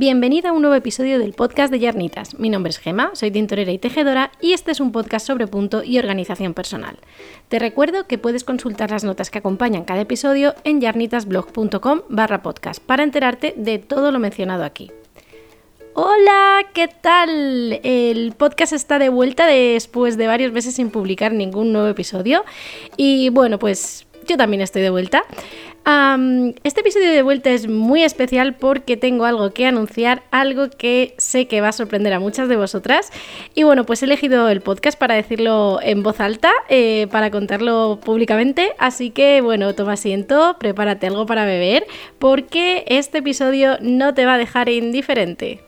Bienvenida a un nuevo episodio del podcast de Yarnitas. Mi nombre es Gema, soy tintorera y tejedora y este es un podcast sobre punto y organización personal. Te recuerdo que puedes consultar las notas que acompañan cada episodio en yarnitasblog.com barra podcast para enterarte de todo lo mencionado aquí. Hola, ¿qué tal? El podcast está de vuelta después de varios meses sin publicar ningún nuevo episodio y bueno, pues yo también estoy de vuelta este episodio de vuelta es muy especial porque tengo algo que anunciar, algo que sé que va a sorprender a muchas de vosotras. Y bueno, pues he elegido el podcast para decirlo en voz alta, eh, para contarlo públicamente. Así que bueno, toma asiento, prepárate algo para beber, porque este episodio no te va a dejar indiferente.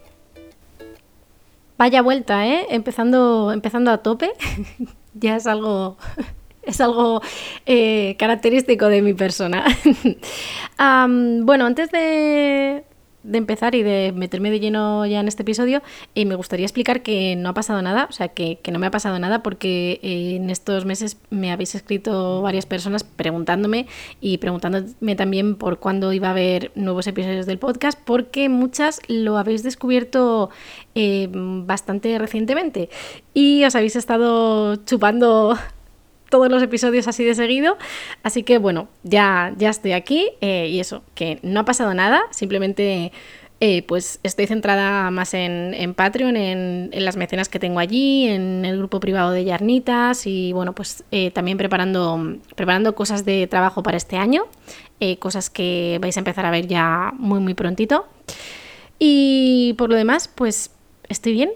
Vaya vuelta, ¿eh? Empezando, empezando a tope. ya es algo es algo eh, característico de mi persona. bueno, antes de, empezar y de meterme de lleno ya en este episodio, eh, me gustaría explicar que no ha pasado nada, o sea, que, no me ha pasado nada porque eh, en estos meses me habéis escrito varias personas preguntándome y preguntándome también por cuándo iba a haber nuevos episodios del podcast, porque muchas lo habéis descubierto bastante recientemente y os habéis estado chupando todos los episodios así de seguido. Así que bueno, ya, ya estoy aquí eh, y eso, que no ha pasado nada, simplemente eh, pues estoy centrada más en, Patreon, en, las mecenas que tengo allí, en el grupo privado de Yarnitas y bueno, pues eh, también preparando, preparando cosas de trabajo para este año, cosas que vais a empezar a ver ya muy muy prontito. Y por lo demás, pues estoy bien,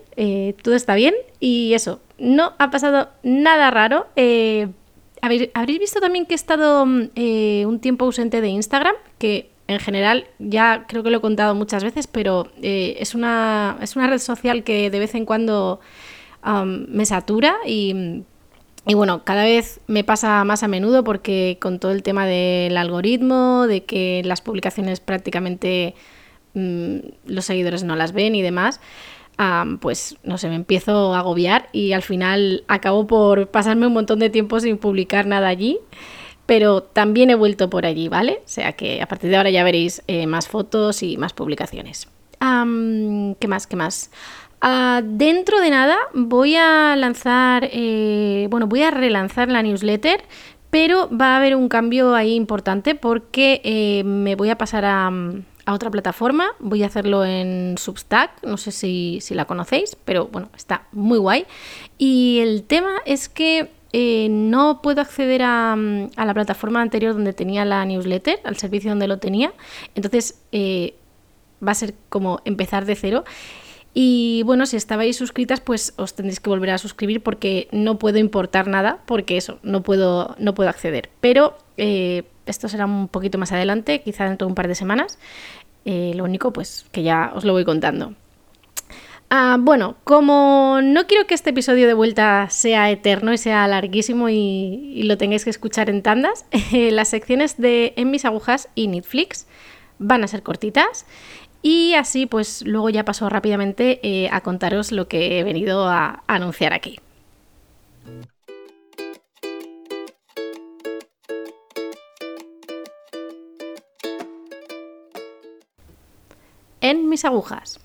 todo está bien y eso, no ha pasado nada raro. Eh, habréis visto también que he estado eh, un tiempo ausente de Instagram, que en general ya creo que lo he contado muchas veces, pero eh, es, una, es una red social que de vez en cuando me satura y, bueno, cada vez me pasa más a menudo porque con todo el tema del algoritmo, de que las publicaciones prácticamente mm, los seguidores no las ven y demás, pues no sé, me empiezo a agobiar y al final acabo por pasarme un montón de tiempo sin publicar nada allí. Pero también he vuelto por allí, ¿vale? O sea que a partir de ahora ya veréis eh, más fotos y más publicaciones. ¿Qué más? ¿Qué más? Ah, dentro de nada voy a lanzar, eh, bueno, voy a relanzar la newsletter, pero va a haber un cambio ahí importante porque eh, me voy a pasar a, a otra plataforma. Voy a hacerlo en Substack, no sé si, la conocéis, pero bueno, está muy guay. Y el tema es que eh, no puedo acceder a, la plataforma anterior donde tenía la newsletter, al servicio donde lo tenía. Entonces eh, va a ser como empezar de cero. Y bueno, si estabais suscritas, pues os tendréis que volver a suscribir porque no puedo importar nada, porque eso, no puedo, no puedo acceder. Pero eh, esto será un poquito más adelante, quizá dentro de un par de semanas. Eh, lo único, pues, que ya os lo voy contando. Ah, bueno, como no quiero que este episodio de vuelta sea eterno y sea larguísimo y, lo tengáis que escuchar en tandas, las secciones de En mis agujas y Netflix van a ser cortitas y así pues luego ya paso rápidamente eh, a contaros lo que he venido a anunciar aquí. Mis agujas.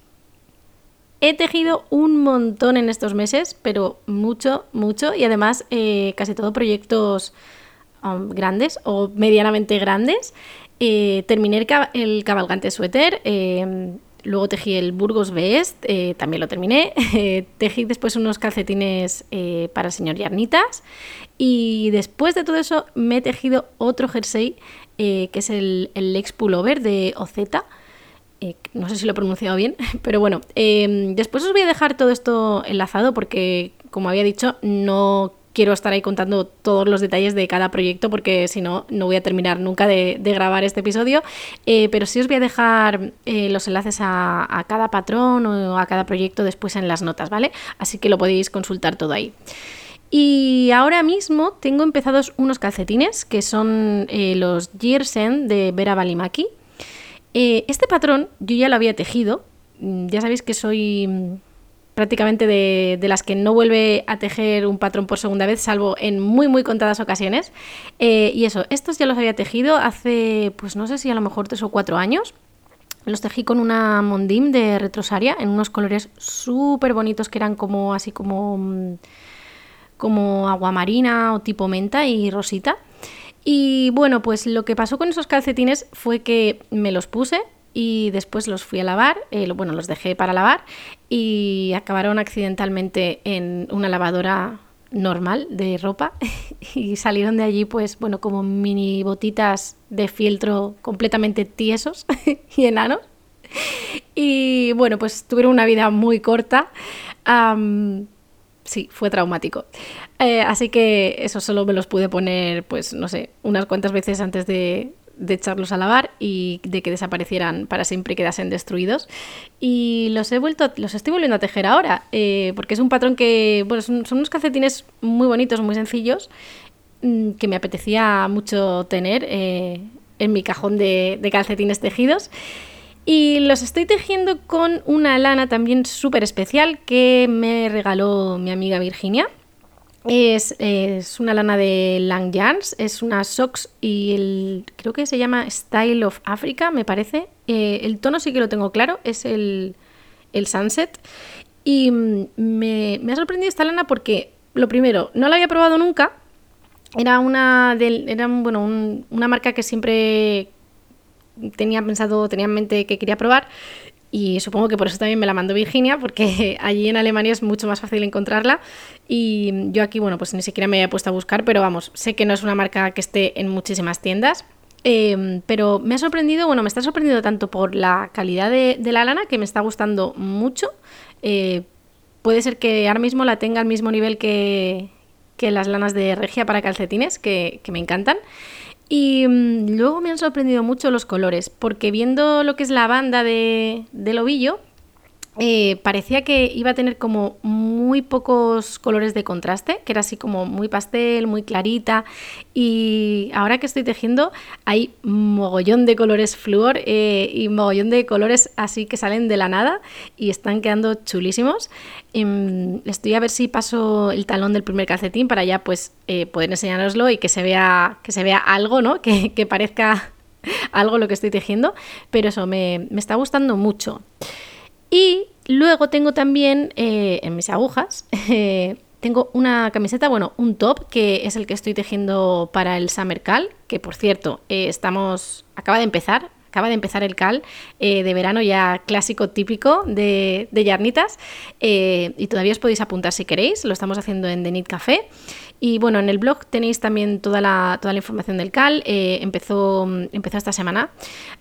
He tejido un montón en estos meses, pero mucho, mucho, y además eh, casi todo proyectos um, grandes o medianamente grandes. Eh, terminé el, cabalgante suéter, eh, luego tejí el Burgos Best, también lo terminé. tejí después unos calcetines para señor Yarnitas, y después de todo eso me he tejido otro jersey que es el, el Lex Pullover de Ozeta eh, no sé si lo he pronunciado bien, pero bueno, em, después os voy a dejar todo esto enlazado porque, como había dicho, no quiero estar ahí contando todos los detalles de cada proyecto porque si no, no voy a terminar nunca de, grabar este episodio, eh, pero sí os voy a dejar eh, los enlaces a, cada patrón o a cada proyecto después en las notas, ¿vale? Así que lo podéis consultar todo ahí. Y ahora mismo tengo empezados unos calcetines que son los Gersen de Vera Balimaki eh, este patrón yo ya lo había tejido. Mm, ya sabéis que soy mm, prácticamente de, las que no vuelve a tejer un patrón por segunda vez, salvo en muy, muy contadas ocasiones. Eh, y eso, estos ya los había tejido hace, pues no sé si a lo mejor tres o cuatro años. Los tejí con una mondim de retrosaria en unos colores súper bonitos que eran como así como, mm, como agua marina o tipo menta y rosita. Y bueno, pues lo que pasó con esos calcetines fue que me los puse y después los fui a lavar, eh, bueno, los dejé para lavar y acabaron accidentalmente en una lavadora normal de ropa y salieron de allí pues bueno como mini botitas de fieltro completamente tiesos y enanos. Y bueno pues tuvieron una vida muy corta sí fue traumático eh, así que eso solo me los pude poner pues no sé unas cuantas veces antes de, echarlos a lavar y de que desaparecieran para siempre y quedasen destruidos. Y los he vuelto, los estoy volviendo a tejer ahora, eh, porque es un patrón que, bueno, son, unos calcetines muy bonitos, muy sencillos, mm, que me apetecía mucho tener eh, en mi cajón de, de calcetines tejidos. Y los estoy tejiendo con una lana también súper especial que me regaló mi amiga Virginia. Es, una lana de Lang Yarns, es una socks y el, creo que se llama Style of Africa, me parece. Eh, el tono sí que lo tengo claro, es el, Sunset. Y mm, me, ha sorprendido esta lana porque, lo primero, no la había probado nunca. Era una, era, bueno, una marca que siempre tenía pensado, tenía en mente que quería probar y supongo que por eso también me la mandó Virginia, porque allí en Alemania es mucho más fácil encontrarla. Y yo aquí, bueno, pues ni siquiera me había puesto a buscar, pero vamos, sé que no es una marca que esté en muchísimas tiendas. Em, pero me ha sorprendido, bueno, me está sorprendiendo tanto por la calidad de, la lana, que me está gustando mucho. Eh, puede ser que ahora mismo la tenga al mismo nivel que, que las lanas de Regia para calcetines, que, que me encantan. Y mm, luego me han sorprendido mucho los colores, porque viendo lo que es la banda de, del ovillo, eh, parecía que iba a tener como muy pocos colores de contraste, que era así como muy pastel, muy clarita. Y ahora que estoy tejiendo hay mogollón de colores flúor eh, y mogollón de colores así que salen de la nada y están quedando chulísimos. Em, estoy a ver si paso el talón del primer calcetín para ya pues eh, poder enseñároslo y que se vea, que se vea algo, ¿no? Que, que parezca algo lo que estoy tejiendo. Pero eso, me, me está gustando mucho. Y luego tengo también eh, en mis agujas, eh, tengo una camiseta, bueno, un top, que es el que estoy tejiendo para el Summer Cal, que por cierto, eh, estamos, acaba de empezar, acaba de empezar el cal de verano ya clásico típico de, de yarnitas y todavía os podéis apuntar si queréis, lo estamos haciendo en The Knit Café. Y bueno, en el blog tenéis también toda la, toda la información del cal, empezó, empezó esta semana,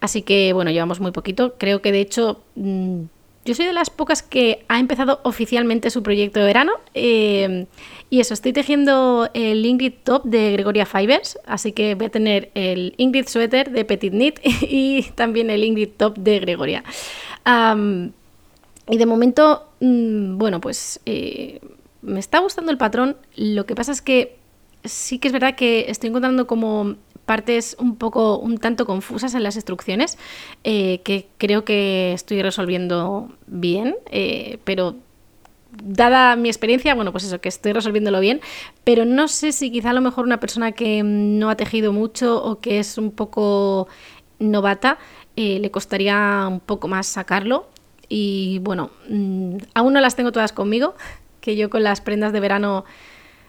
así que bueno, llevamos muy poquito, creo que de hecho... Mm, yo soy de las pocas que ha empezado oficialmente su proyecto de verano. Eh, y eso, estoy tejiendo el Ingrid Top de Gregoria Fibers, así que voy a tener el Ingrid Sweater de Petit Knit y también el Ingrid Top de Gregoria. y de momento, mm, bueno, pues eh, me está gustando el patrón. Lo que pasa es que sí que es verdad que estoy encontrando como partes un poco, un tanto confusas en las instrucciones, eh, que creo que estoy resolviendo bien, eh, pero dada mi experiencia, bueno, pues eso, que estoy resolviéndolo bien, pero no sé si quizá a lo mejor una persona que no ha tejido mucho o que es un poco novata, eh, le costaría un poco más sacarlo. Y bueno, mm, aún no las tengo todas conmigo, que yo con las prendas de verano,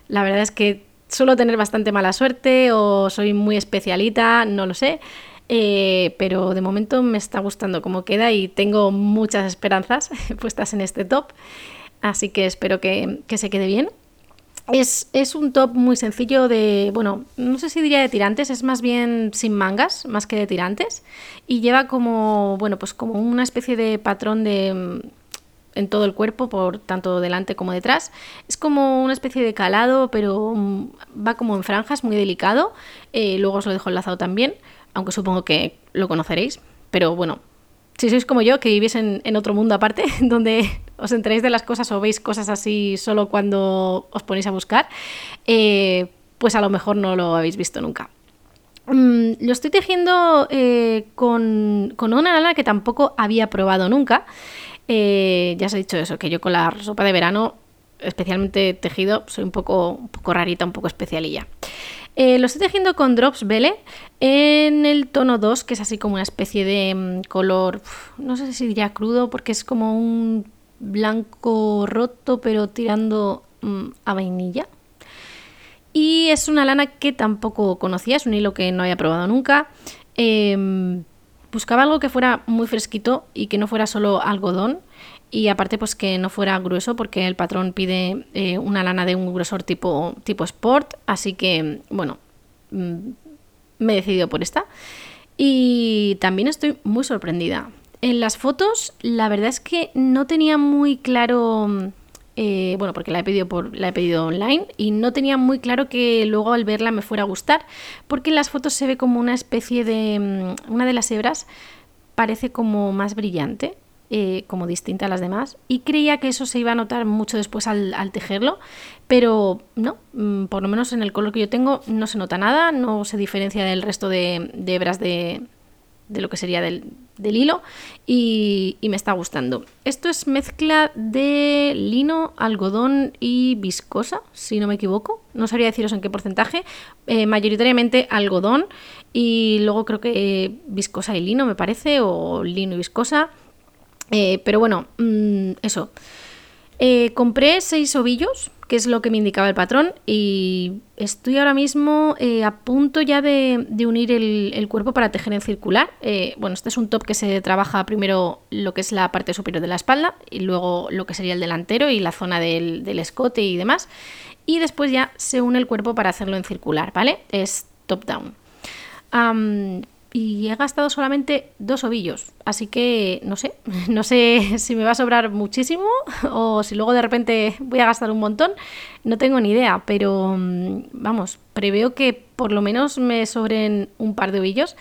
la verdad es que suelo tener bastante mala suerte o soy muy especialita, no lo sé. Eh, pero de momento me está gustando cómo queda y tengo muchas esperanzas puestas en este top. Así que espero que, se quede bien. Es, es, un top muy sencillo de, bueno, no sé si diría de tirantes, es más bien sin mangas, más que de tirantes. Y lleva como, bueno, pues como una especie de patrón de en todo el cuerpo, por tanto delante como detrás. Es como una especie de calado, pero mm, va como en franjas, muy delicado. Eh, luego os lo dejo enlazado también, aunque supongo que lo conoceréis. Pero bueno, si sois como yo, que vivís en, otro mundo aparte, donde os enteréis de las cosas o veis cosas así solo cuando os ponéis a buscar, eh, pues a lo mejor no lo habéis visto nunca. Mm, lo estoy tejiendo eh, con, con, una lana que tampoco había probado nunca. Eh, ya os he dicho eso, que yo con la ropa de verano, especialmente tejido, soy un poco, un poco rarita, un poco especialilla. Eh, lo estoy tejiendo con Drops Vele en el tono 2, que es así como una especie de mm, color, no sé si diría crudo, porque es como un blanco roto, pero tirando mm, a vainilla. Y es una lana que tampoco conocía, es un hilo que no había probado nunca. Em, buscaba algo que fuera muy fresquito y que no fuera solo algodón. Y aparte, pues que no fuera grueso, porque el patrón pide eh, una lana de un grosor tipo, tipo sport. Así que, bueno, mm, me he decidido por esta. Y también estoy muy sorprendida. En las fotos, la verdad es que no tenía muy claro eh, bueno, porque la he, pedido por, la he pedido online y no tenía muy claro que luego al verla me fuera a gustar, porque en las fotos se ve como una especie de... Mm, una de las hebras parece como más brillante, eh, como distinta a las demás, y creía que eso se iba a notar mucho después al, tejerlo, pero no, mm, por lo menos en el color que yo tengo no se nota nada, no se diferencia del resto de hebras de, de lo que sería del, hilo y, me está gustando. Esto es mezcla de lino, algodón y viscosa, si no me equivoco. No sabría deciros en qué porcentaje. Eh, mayoritariamente algodón y luego creo que viscosa y lino me parece, o lino y viscosa. Eh, pero bueno, mm, eso. Eh, compré seis ovillos que es lo que me indicaba el patrón, y estoy ahora mismo eh, a punto ya de, unir el, cuerpo para tejer en circular. Eh, bueno, este es un top que se trabaja primero lo que es la parte superior de la espalda, y luego lo que sería el delantero y la zona del, escote y demás, y después ya se une el cuerpo para hacerlo en circular, ¿vale? Es top-down y he gastado solamente dos ovillos. Así que no sé, no sé si me va a sobrar muchísimo o si luego de repente voy a gastar un montón. No tengo ni idea, pero mm, vamos, preveo que por lo menos me sobren un par de ovillos.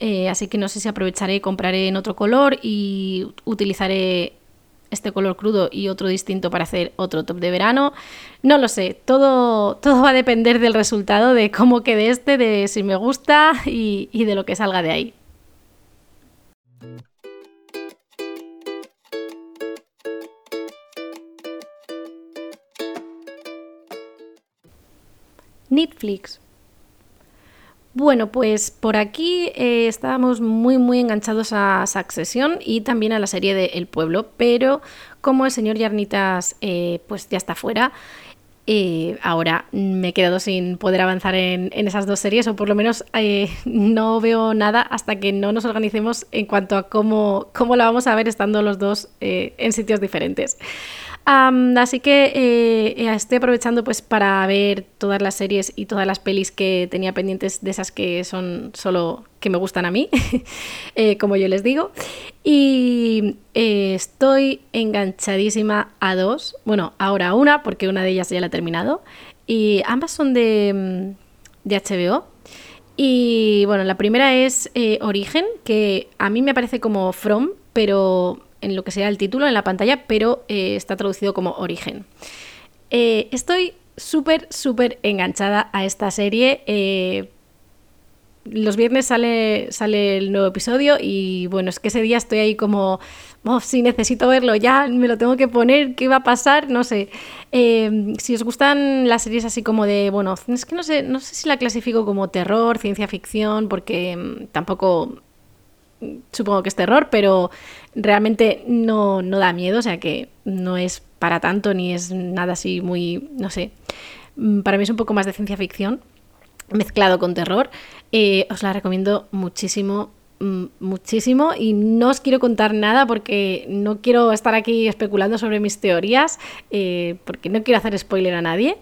Eh, así que no sé si aprovecharé compraré en otro color y utilizaré este color crudo y otro distinto para hacer otro top de verano. No lo sé, todo, todo va a depender del resultado, de cómo quede este, de si me gusta y, y de lo que salga de ahí. Netflix. Bueno, pues por aquí eh, estábamos muy muy enganchados a Succession y también a la serie de El Pueblo, pero como el señor Yarnitas eh, pues ya está fuera, eh, ahora me he quedado sin poder avanzar en, esas dos series, o por lo menos no veo nada hasta que no nos organicemos en cuanto a cómo, cómo la vamos a ver estando los dos en sitios diferentes así que eh, estoy aprovechando pues para ver todas las series y todas las pelis que tenía pendientes de esas que son solo que me gustan a mí, eh, como yo les digo. Y eh, estoy enganchadísima a dos, bueno, ahora a una, porque una de ellas ya la he terminado. Y ambas son de, de HBO. Y bueno, la primera es Origen, que a mí me parece como From, pero en lo que sea el título en la pantalla, pero eh, está traducido como Origen. Eh, estoy súper, súper enganchada a esta serie. Eh, los viernes sale, sale el nuevo episodio y bueno, es que ese día estoy ahí como, oh, si necesito verlo ya, me lo tengo que poner, ¿qué va a pasar? No sé. si os gustan las series así como de, bueno, es que no sé, no sé si la clasifico como terror, ciencia ficción, porque mm, tampoco supongo que es terror, pero realmente no, no da miedo, o sea que no es para tanto ni es nada así muy, no sé, mm, para mí es un poco más de ciencia ficción mezclado con terror. Eh, os la recomiendo muchísimo, mm, muchísimo y no os quiero contar nada porque no quiero estar aquí especulando sobre mis teorías, eh, porque no quiero hacer spoiler a nadie,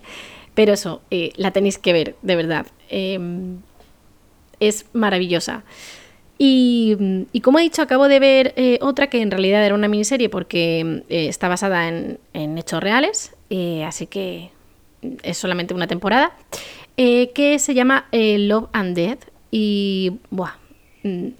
pero eso, eh, la tenéis que ver, de verdad. Em, es maravillosa. Y, como he dicho, acabo de ver eh, otra que en realidad era una miniserie porque eh, está basada en, hechos reales, eh, así que es solamente una temporada, que se llama Love and Death. Y, buah,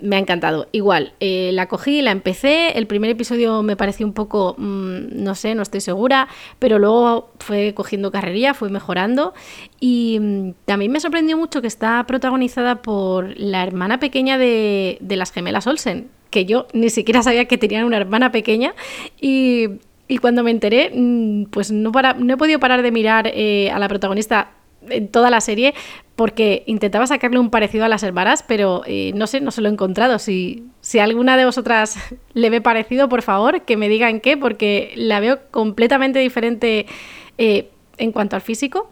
me ha encantado. Igual, eh, la cogí, la empecé, el primer episodio me pareció un poco, mm, no sé, no estoy segura, pero luego fue cogiendo carrería, fue mejorando y mm, también me sorprendió mucho que está protagonizada por la hermana pequeña de, las gemelas Olsen, que yo ni siquiera sabía que tenían una hermana pequeña y, cuando me enteré, pues no, para, no he podido parar de mirar eh, a la protagonista en toda la serie porque intentaba sacarle un parecido a las hermanas, pero eh, no sé, no se lo he encontrado. Si, si alguna de vosotras le ve parecido, por favor, que me digan qué, porque la veo completamente diferente eh, en cuanto al físico.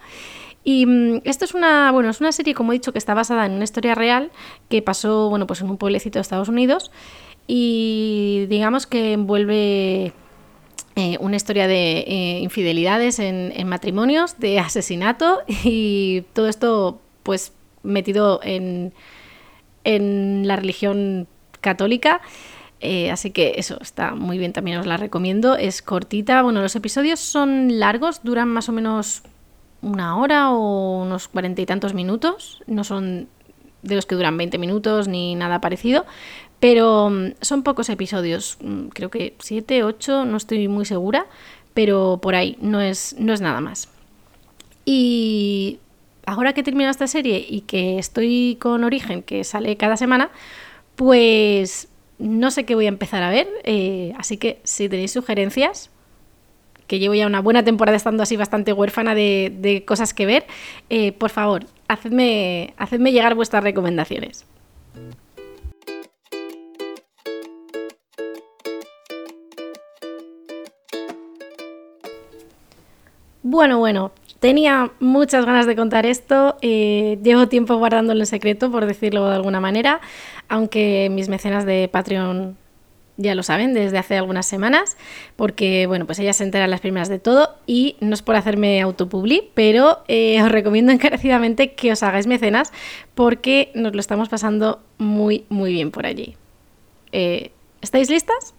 Y mm, esto es una, bueno, es una serie, como he dicho, que está basada en una historia real que pasó, bueno, pues en un pueblecito de Estados Unidos y digamos que envuelve eh, una historia de infidelidades en, en, matrimonios, de asesinato y todo esto pues metido en, en la religión católica. Eh, así que eso está muy bien, también os la recomiendo. Es cortita. Bueno, los episodios son largos, duran más o menos una hora o unos cuarenta y tantos minutos. No son de los que duran 20 minutos ni nada parecido. Pero mm, son pocos episodios, mm, creo que 7, 8, no estoy muy segura, pero por ahí no es, no es nada más. Y ahora que he terminado esta serie y que estoy con Origen, que sale cada semana, pues no sé qué voy a empezar a ver. Eh, así que si tenéis sugerencias, que llevo ya una buena temporada estando así bastante huérfana de, cosas que ver, eh, por favor, hacedme, hacedme llegar vuestras recomendaciones. Bueno, bueno, Tenía muchas ganas de contar esto, eh, llevo tiempo guardándolo en secreto, por decirlo de alguna manera, aunque mis mecenas de Patreon ya lo saben desde hace algunas semanas, porque bueno, pues ellas se enteran las primeras de todo y no es por hacerme autopubli, pero eh, os recomiendo encarecidamente que os hagáis mecenas porque nos lo estamos pasando muy, muy bien por allí. Eh, ¿Estáis listas?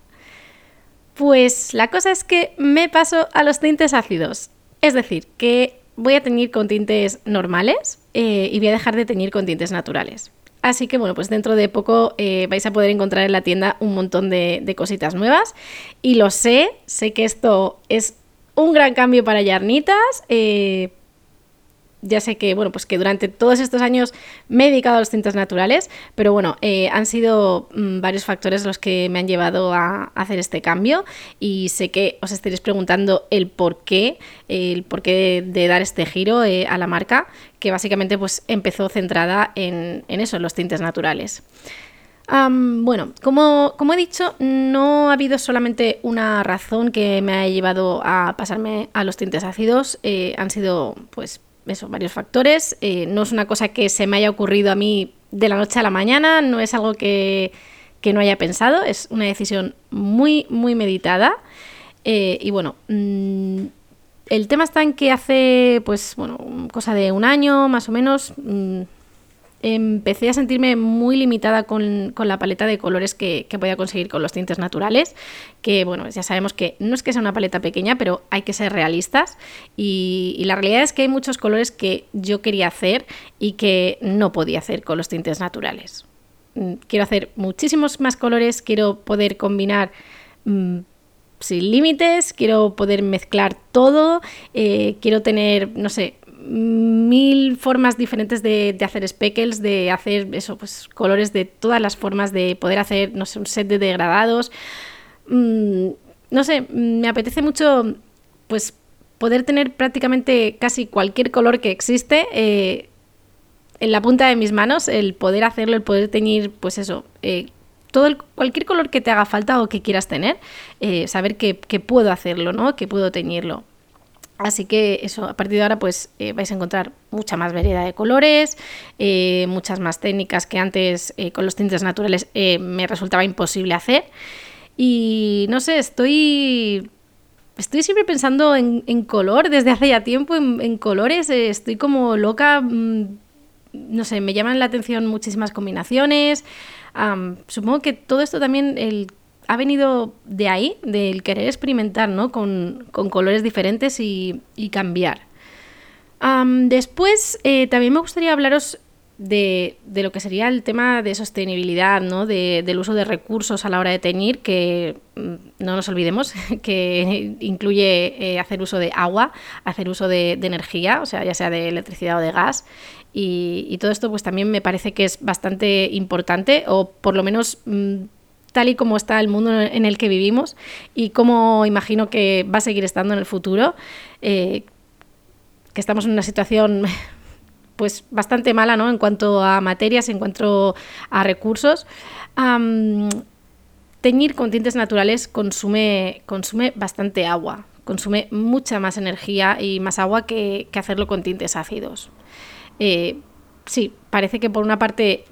Pues la cosa es que me paso a los tintes ácidos. Es decir, que voy a teñir con tintes normales eh, y voy a dejar de teñir con tintes naturales. Así que bueno, pues dentro de poco eh, vais a poder encontrar en la tienda un montón de, cositas nuevas. Y lo sé, sé que esto es un gran cambio para Yarnitas. Eh, ya sé que, bueno, pues que durante todos estos años me he dedicado a los tintes naturales, pero bueno, eh, han sido mm, varios factores los que me han llevado a, hacer este cambio y sé que os estaréis preguntando el por qué, el por qué de, dar este giro eh, a la marca, que básicamente pues empezó centrada en, eso, en los tintes naturales. bueno, como, como, he dicho, no ha habido solamente una razón que me haya llevado a pasarme a los tintes ácidos, eh, han sido pues eso, varios factores. Eh, no es una cosa que se me haya ocurrido a mí de la noche a la mañana, no es algo que, no haya pensado, es una decisión muy, muy meditada. Eh, y bueno, mm, el tema está en que hace, pues, bueno, cosa de un año más o menos, mm, empecé a sentirme muy limitada con, la paleta de colores que, que, podía conseguir con los tintes naturales, que bueno, ya sabemos que no es que sea una paleta pequeña, pero hay que ser realistas y, la realidad es que hay muchos colores que yo quería hacer y que no podía hacer con los tintes naturales. Mm, quiero hacer muchísimos más colores, quiero poder combinar... Mm, sin límites, quiero poder mezclar todo, eh, quiero tener, no sé, mil formas diferentes de, hacer speckles, de hacer eso, pues colores de todas las formas, de poder hacer, no sé, un set de degradados. Mm, no sé, me apetece mucho, pues, poder tener prácticamente casi cualquier color que existe eh, en la punta de mis manos, el poder hacerlo, el poder teñir, pues eso, eh, todo el, cualquier color que te haga falta o que quieras tener, eh, saber que, que, puedo hacerlo, ¿no? Que puedo teñirlo. Así que eso, a partir de ahora pues eh, vais a encontrar mucha más variedad de colores, eh, muchas más técnicas que antes eh, con los tintes naturales me resultaba imposible hacer. Y no sé, estoy, estoy siempre pensando en, color desde hace ya tiempo, en, colores, estoy como loca, mm, no sé, me llaman la atención muchísimas combinaciones. supongo que todo esto también, ha venido de ahí, del querer experimentar ¿no? con, colores diferentes y, cambiar. después, eh, también me gustaría hablaros de, lo que sería el tema de sostenibilidad, ¿no? del uso de recursos a la hora de teñir, que mm, no nos olvidemos que incluye eh, hacer uso de agua, hacer uso de, energía, o sea, ya sea de electricidad o de gas. Y, y, todo esto pues también me parece que es bastante importante, o por lo menos mm, tal y como está el mundo en el que vivimos y cómo imagino que va a seguir estando en el futuro, eh, que estamos en una situación pues bastante mala, ¿no? En cuanto a materias, en cuanto a recursos. teñir con tintes naturales consume, consume bastante agua, consume mucha más energía y más agua que, hacerlo con tintes ácidos. Eh, sí, parece que por una parte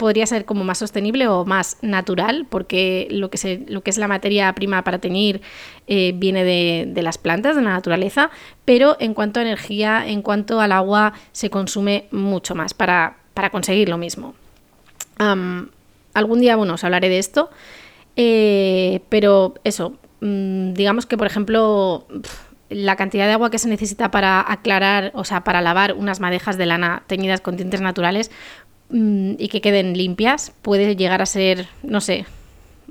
podría ser como más sostenible o más natural, porque lo que, es la materia prima para teñir eh, viene de, las plantas, de la naturaleza, pero en cuanto a energía, en cuanto al agua, se consume mucho más para, conseguir lo mismo. algún día, bueno, os hablaré de esto, eh, pero eso, mm, digamos que, por ejemplo, la cantidad de agua que se necesita para aclarar, o sea, para lavar unas madejas de lana teñidas con tintes naturales, Mm, y que queden limpias, puede llegar a ser, no sé,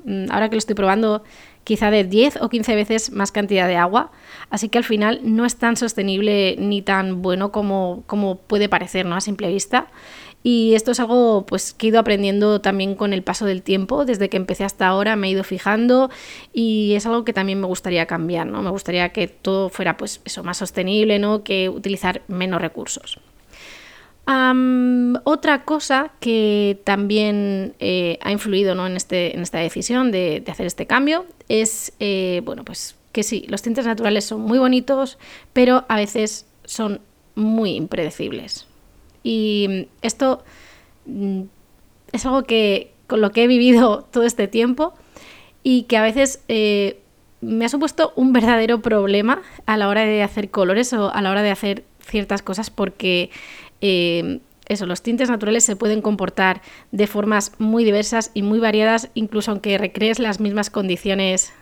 mm, ahora que lo estoy probando, quizá de 10 o 15 veces más cantidad de agua. Así que al final no es tan sostenible ni tan bueno como, como puede parecer ¿no? a simple vista. Y esto es algo pues, que he ido aprendiendo también con el paso del tiempo. Desde que empecé hasta ahora me he ido fijando y es algo que también me gustaría cambiar. ¿no? Me gustaría que todo fuera pues, eso, más sostenible, ¿no? que utilizar menos recursos otra cosa que también eh, ha influido en, este, en esta decisión de, hacer este cambio es, eh, bueno, pues que sí, los tintes naturales son muy bonitos, pero a veces son muy impredecibles. Y esto mm, es algo que con lo que he vivido todo este tiempo y que a veces eh, me ha supuesto un verdadero problema a la hora de hacer colores o a la hora de hacer ciertas cosas porque eh, eso, los tintes naturales se pueden comportar de formas muy diversas y muy variadas, incluso aunque recrees las mismas condiciones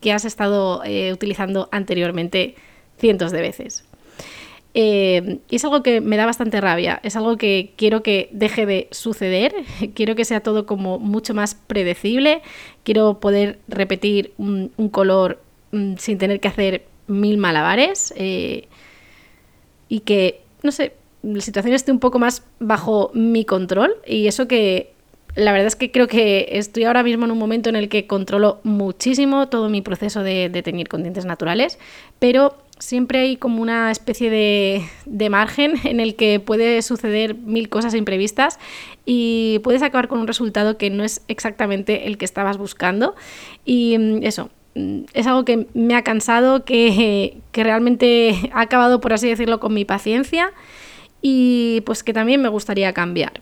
que has estado eh, utilizando anteriormente cientos de veces. Eh, y es algo que me da bastante rabia, es algo que quiero que deje de suceder, quiero que sea todo como mucho más predecible, quiero poder repetir un, color mm, sin tener que hacer mil malabares y que, no sé, la situación esté un poco más bajo mi control y eso que la verdad es que creo que estoy ahora mismo en un momento en el que controlo muchísimo todo mi proceso de, teñir con dientes naturales, pero siempre hay como una especie de, de, margen en el que puede suceder mil cosas imprevistas y puedes acabar con un resultado que no es exactamente el que estabas buscando. Y mm, eso, mm, es algo que me ha cansado, que, que realmente ha acabado, por así decirlo, con mi paciencia y pues que también me gustaría cambiar.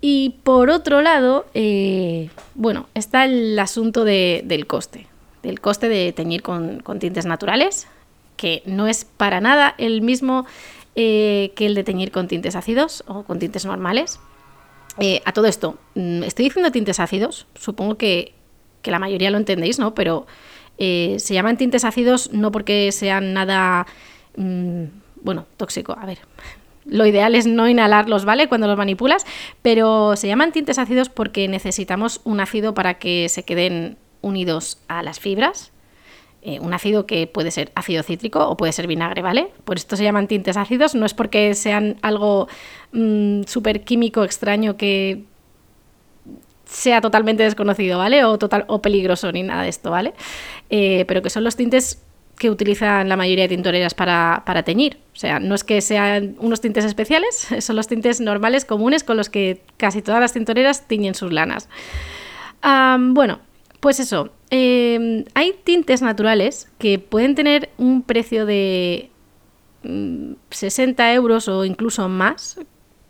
Y por otro lado, eh, bueno, está el asunto del coste, del coste de teñir con, tintes naturales, que no es para nada el mismo eh, que el de teñir con tintes ácidos o con tintes normales. Eh, a todo esto, mm, estoy diciendo tintes ácidos, supongo que, la mayoría lo entendéis, ¿no? Pero se llaman tintes ácidos no porque sean nada... Mm, bueno, tóxico, a ver. Lo ideal es no inhalarlos, ¿vale? Cuando los manipulas, pero se llaman tintes ácidos porque necesitamos un ácido para que se queden unidos a las fibras. Eh, un ácido que puede ser ácido cítrico o puede ser vinagre, ¿vale? Por esto se llaman tintes ácidos, no es porque sean algo mm, súper químico extraño que sea totalmente desconocido, ¿vale? O, total, o peligroso ni nada de esto, ¿vale? Eh, pero que son los tintes que utilizan la mayoría de tintoreras para, teñir. O sea, no es que sean unos tintes especiales, son los tintes normales, comunes, con los que casi todas las tintoreras tiñen sus lanas. bueno, pues eso. Em, hay tintes naturales que pueden tener un precio de 60 mm, euros o incluso más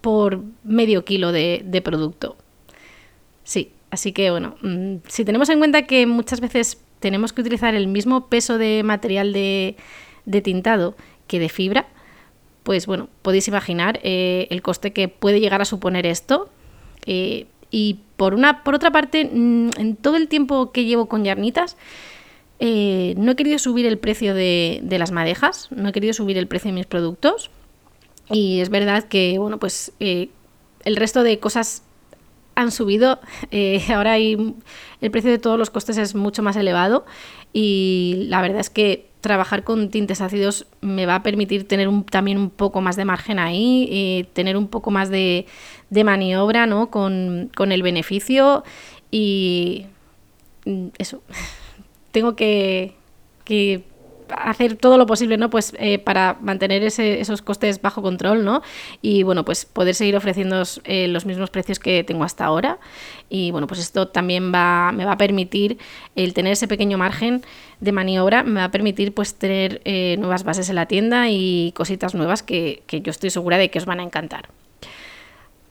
por medio kilo de, de producto. Sí, así que bueno, mm, si tenemos en cuenta que muchas veces tenemos que utilizar el mismo peso de material de, tintado que de fibra, pues bueno, podéis imaginar eh, el coste que puede llegar a suponer esto. Eh, y por, una, por otra parte, mm, en todo el tiempo que llevo con yarnitas, eh, no he querido subir el precio de, de, las madejas, no he querido subir el precio de mis productos. Y es verdad que, bueno, pues el resto de cosas han subido. Eh, ahora hay, el precio de todos los costes es mucho más elevado y la verdad es que trabajar con tintes ácidos me va a permitir tener también un poco más de margen ahí, y tener un poco más de, maniobra ¿no? con, el beneficio y mm, eso, tengo que, hacer todo lo posible, ¿no? Pues eh, para mantener esos costes bajo control, ¿no? Y bueno, pues poder seguir ofreciendo eh, los mismos precios que tengo hasta ahora. Y bueno, pues esto también va, me va a permitir el tener ese pequeño margen de maniobra, me va a permitir pues tener eh, nuevas bases en la tienda y cositas nuevas que, que yo estoy segura de que os van a encantar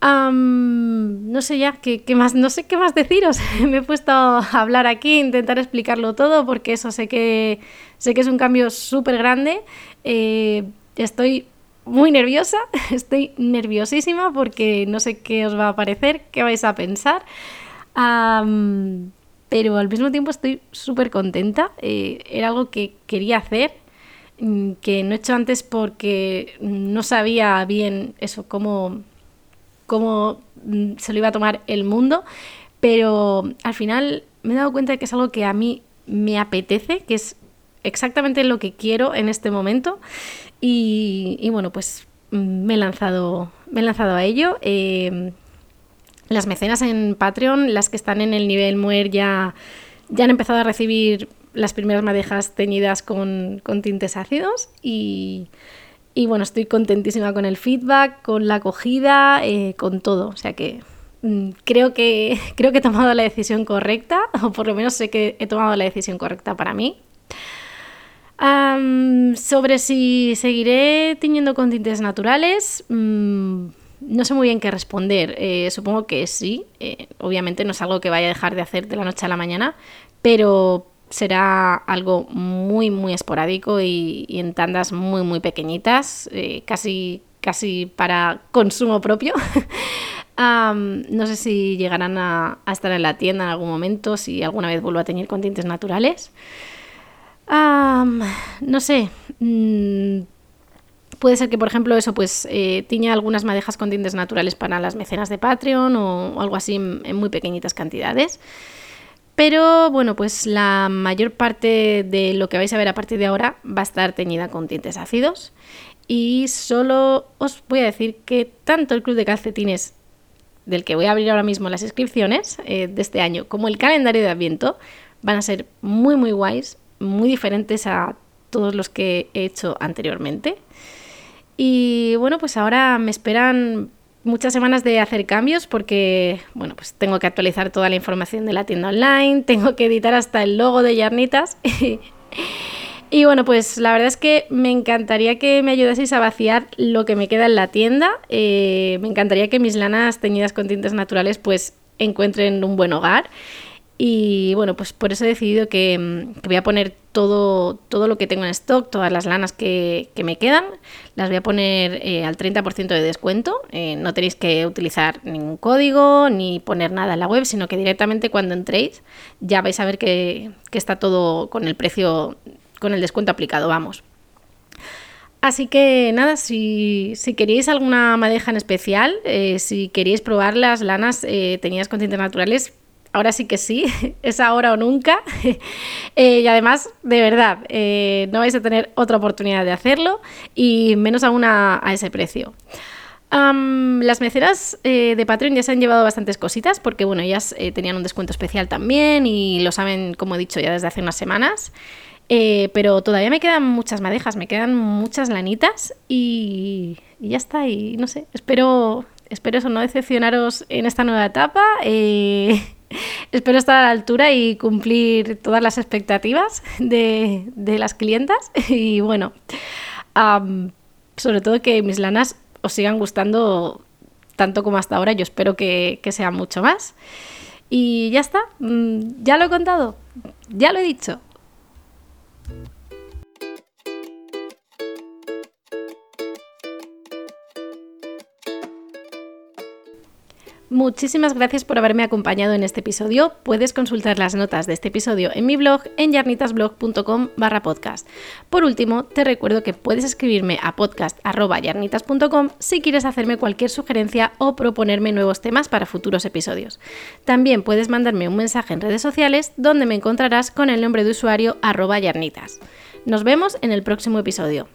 no sé ya qué, más, no sé qué más deciros. Me he puesto a hablar aquí, intentar explicarlo todo, porque eso sé que sé que es un cambio súper grande. Eh, estoy muy nerviosa, estoy nerviosísima porque no sé qué os va a parecer, qué vais a pensar. pero al mismo tiempo estoy súper contenta. Eh, era algo que quería hacer, mm, que no he hecho antes porque no sabía bien eso, cómo cómo mm, se lo iba a tomar el mundo, pero al final me he dado cuenta de que es algo que a mí me apetece, que es exactamente lo que quiero en este momento y, bueno, pues mm, me he lanzado, me he lanzado a ello. Em, las mecenas en Patreon, las que están en el nivel Muer ya, ya han empezado a recibir las primeras madejas teñidas con, con tintes ácidos y y bueno, estoy contentísima con el feedback, con la acogida, eh, con todo. O sea que mm, creo, que creo que he tomado la decisión correcta, o por lo menos sé que he tomado la decisión correcta para mí. sobre si seguiré tiñendo con tintes naturales, mm, no sé muy bien qué responder. Eh, supongo que sí. Eh, obviamente no es algo que vaya a dejar de hacer de la noche a la mañana, pero será algo muy, muy esporádico y, en tandas muy, muy pequeñitas, eh, casi, casi para consumo propio. no sé si llegarán a, estar en la tienda en algún momento, si alguna vez vuelvo a tener con tintes naturales. no sé. Mm, puede ser que, por ejemplo, eso, pues eh, tiña algunas madejas con tintes naturales para las mecenas de Patreon o, algo así en muy pequeñitas cantidades. Pero bueno, pues la mayor parte de lo que vais a ver a partir de ahora va a estar teñida con tintes ácidos. Y solo os voy a decir que tanto el club de calcetines, del que voy a abrir ahora mismo las inscripciones eh, de este año, como el calendario de Adviento, van a ser muy, muy guays, muy diferentes a todos los que he hecho anteriormente. Y bueno, pues ahora me esperan muchas semanas de hacer cambios porque, bueno, pues tengo que actualizar toda la información de la tienda online, tengo que editar hasta el logo de Yarnitas. y bueno, pues la verdad es que me encantaría que me ayudaseis a vaciar lo que me queda en la tienda. Eh, me encantaría que mis lanas teñidas con tintes naturales pues encuentren un buen hogar. Y bueno, pues por eso he decidido que, mm, voy a poner todo, todo lo que tengo en stock, todas las lanas que, me quedan, las voy a poner eh, al 30% de descuento. Eh, no tenéis que utilizar ningún código ni poner nada en la web, sino que directamente cuando entréis ya vais a ver que, está todo con el precio, con el descuento aplicado, vamos. Así que nada, si, si queréis alguna madeja en especial, eh, si queréis probar las lanas teñidas con tintes naturales, ahora sí que sí, es ahora o nunca. Eh, y además, de verdad, eh, no vais a tener otra oportunidad de hacerlo y menos aún a, ese precio. las meceras eh, de Patreon ya se han llevado bastantes cositas porque, bueno, ellas tenían un descuento especial también y lo saben, como he dicho, ya desde hace unas semanas. pero todavía me quedan muchas madejas, me quedan muchas lanitas y, y ya está. Y no sé, espero, espero eso, no decepcionaros en esta nueva etapa. Espero estar a la altura y cumplir todas las expectativas de, las clientas. Y bueno, sobre todo que mis lanas os sigan gustando tanto como hasta ahora. Yo espero que, que sea mucho más. Y ya está, mm, ya lo he contado, ya lo he dicho. Muchísimas gracias por haberme acompañado en este episodio. Puedes consultar las notas de este episodio en mi blog en yarnitasblog.com barra podcast. Por último, te recuerdo que puedes escribirme a podcast.yarnitas.com si quieres hacerme cualquier sugerencia o proponerme nuevos temas para futuros episodios. También puedes mandarme un mensaje en redes sociales donde me encontrarás con el nombre de usuario arroba yarnitas. Nos vemos en el próximo episodio.